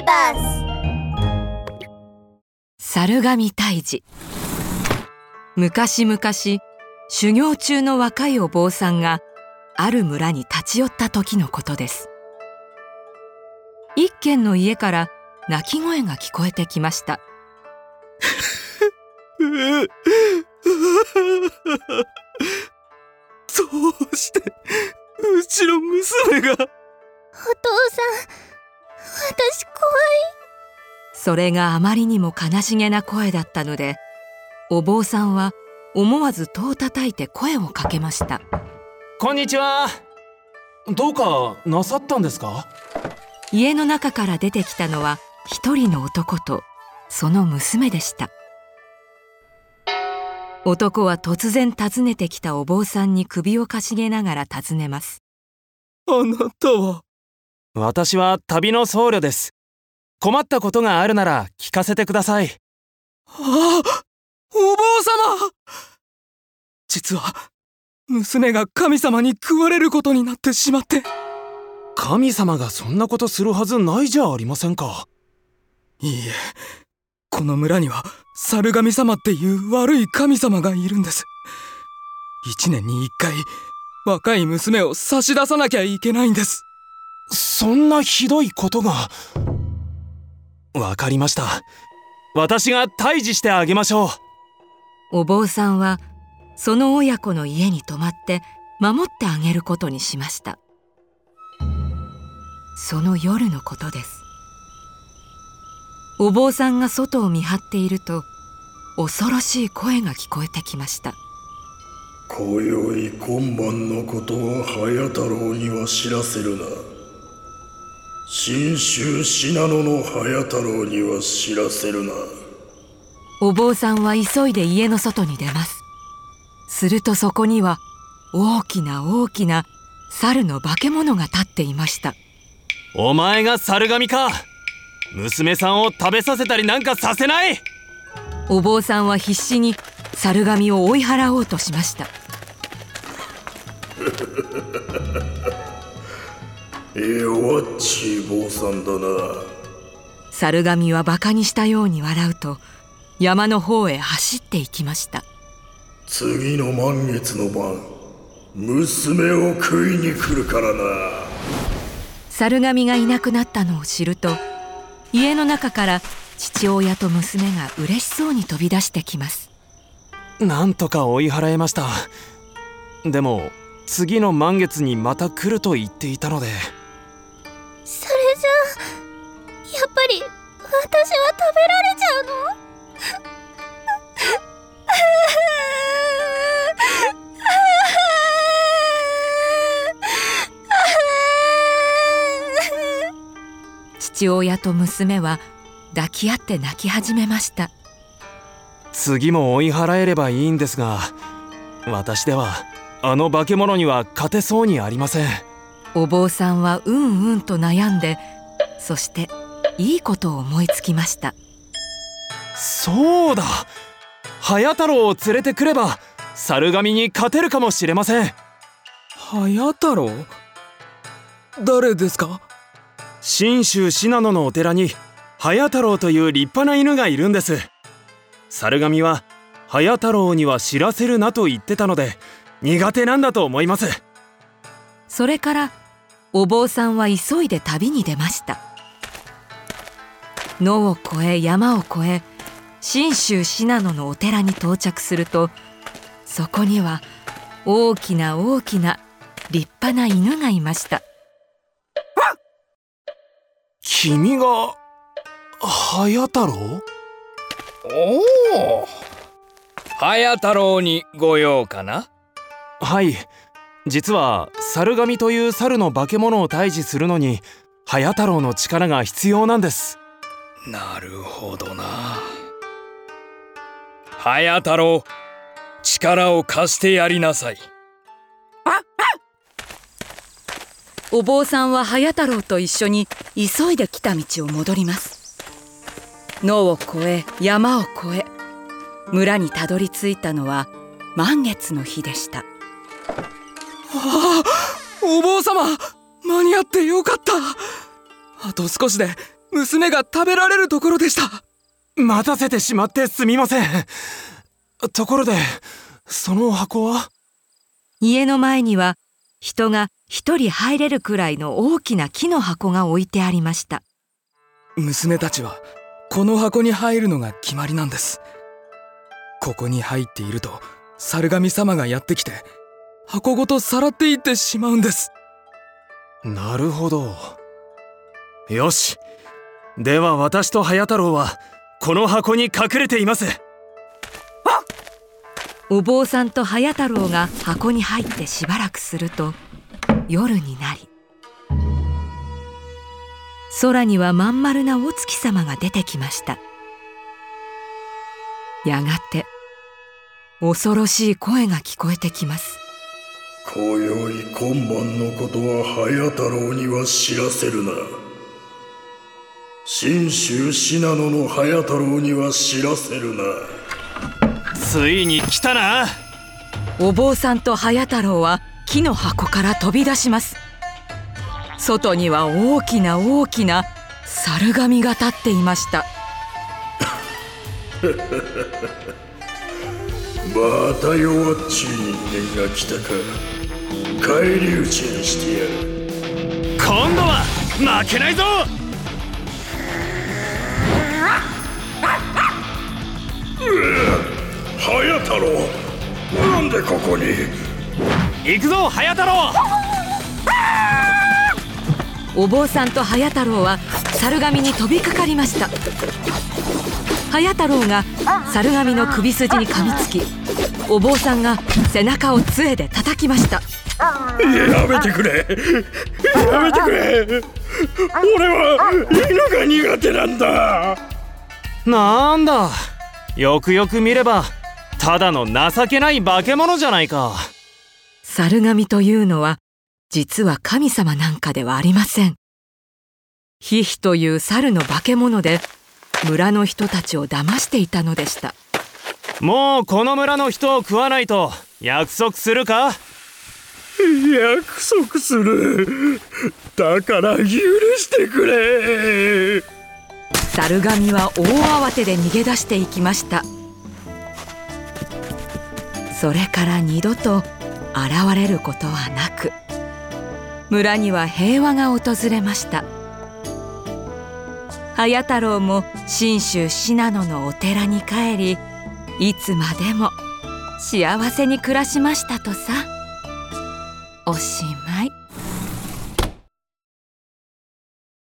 ビバス猿神退治。昔々修行中の若いお坊さんがある村に立ち寄った時のことです。一軒の家から泣き声が聞こえてきました。どうしてうちの娘が。お父さんそれがあまりにも悲しげな声だったのでお坊さんは思わず戸を叩いて声をかけました。こんにちは。どうかなさったんですか？家の中から出てきたのは一人の男とその娘でした。男は突然訪ねてきたお坊さんに首をかしげながら尋ねます。あなたは？私は旅の僧侶です困ったことがあるなら聞かせてください。あお坊様。実は娘が神様に食われることになってしまって。神様がそんなことするはずないじゃありませんか。いいえ。この村には猿神様っていう悪い神様がいるんです。一年に一回若い娘を差し出さなきゃいけないんです。そんなひどいことがわかりました。私が退治してあげましょう。お坊さんはその親子の家に泊まって守ってあげることにしました。その夜のことです。お坊さんが外を見張っていると恐ろしい声が聞こえてきました今宵今晩のことを早太郎には知らせるな信州信濃の早太郎には知らせるな。お坊さんは急いで家の外に出ます。するとそこには大きな大きな猿の化け物が立っていました。お前が猿神か。娘さんを食べさせたりなんかさせない。お坊さんは必死に猿神を追い払おうとしました弱っちい坊さんだな。猿神はバカにしたように笑うと山の方へ走っていきました。次の満月の晩娘を食いに来るからな。猿神がいなくなったのを知ると家の中から父親と娘が嬉しそうに飛び出してきます。なんとか追い払えました。でも次の満月にまた来ると言っていたのでやっぱり私は食べられちゃうの？父親と娘は抱き合って泣き始めました。次も追い払えればいいんですが私ではあの化け物には勝てそうにありません。お坊さんはうんうんと悩んでそしていいことを思いつきました。そうだ。早太郎を連れてくれば猿神に勝てるかもしれません。早太郎？誰ですか？信州信濃のお寺に早太郎という立派な犬がいるんです。猿神は早太郎には知らせるなと言ってたので苦手なんだと思います。それからお坊さんは急いで旅に出ました。野を越え山を越え信州信濃のお寺に到着するとそこには大きな大きな立派な犬がいました。君が早太郎？おお早太郎にご用かな？はい。実は猿神という猿の化け物を退治するのに早太郎の力が必要なんです。なるほどな。早太郎力を貸してやりなさい。お坊さんは早太郎と一緒に急いで来た道を戻ります。野を越え山を越え村にたどり着いたのは満月の日でした。ああお坊様間に合ってよかった。あと少しで娘が食べられるところでした。待たせてしまってすみません。ところでその箱は？家の前には人が一人入れるくらいの大きな木の箱が置いてありました。娘たちはこの箱に入るのが決まりなんです。ここに入っていると猿神様がやってきて箱ごとさらっていってしまうんです。なるほど。よし。では私と隼太郎はこの箱に隠れています。お坊さんと隼太郎が箱に入ってしばらくすると夜になり空にはまん丸なお月様が出てきました。やがて恐ろしい声が聞こえてきます今宵今晩のことは隼太郎には知らせるな。信州信濃の隼太郎には知らせるな。ついに来たな。お坊さんと隼太郎は木の箱から飛び出します。外には大きな大きな猿神が立っていましたまた弱っちい人間が来たか返り討ちにしてやる。今度は負けないぞ！隼太郎なんでここに？行くぞ隼太郎！お坊さんと隼太郎は猿神に飛びかかりました隼太郎が猿神の首筋に噛みつきお坊さんが背中を杖で叩きました。やめてくれ。やめてくれ。俺は犬が苦手なんだ。なんだ。よくよく見ればただの情けない化け物じゃないか。猿神というのは実は神様なんかではありません。ヒヒという猿の化け物で村の人たちを騙していたのでした。もうこの村の人を食わないと約束するか？約束する。だから許してくれ。猿神は大慌てで逃げ出していきました。それから二度と現れることはなく村には平和が訪れました綾太郎も信州信濃のお寺に帰りいつまでも幸せに暮らしましたとさ。おしまい。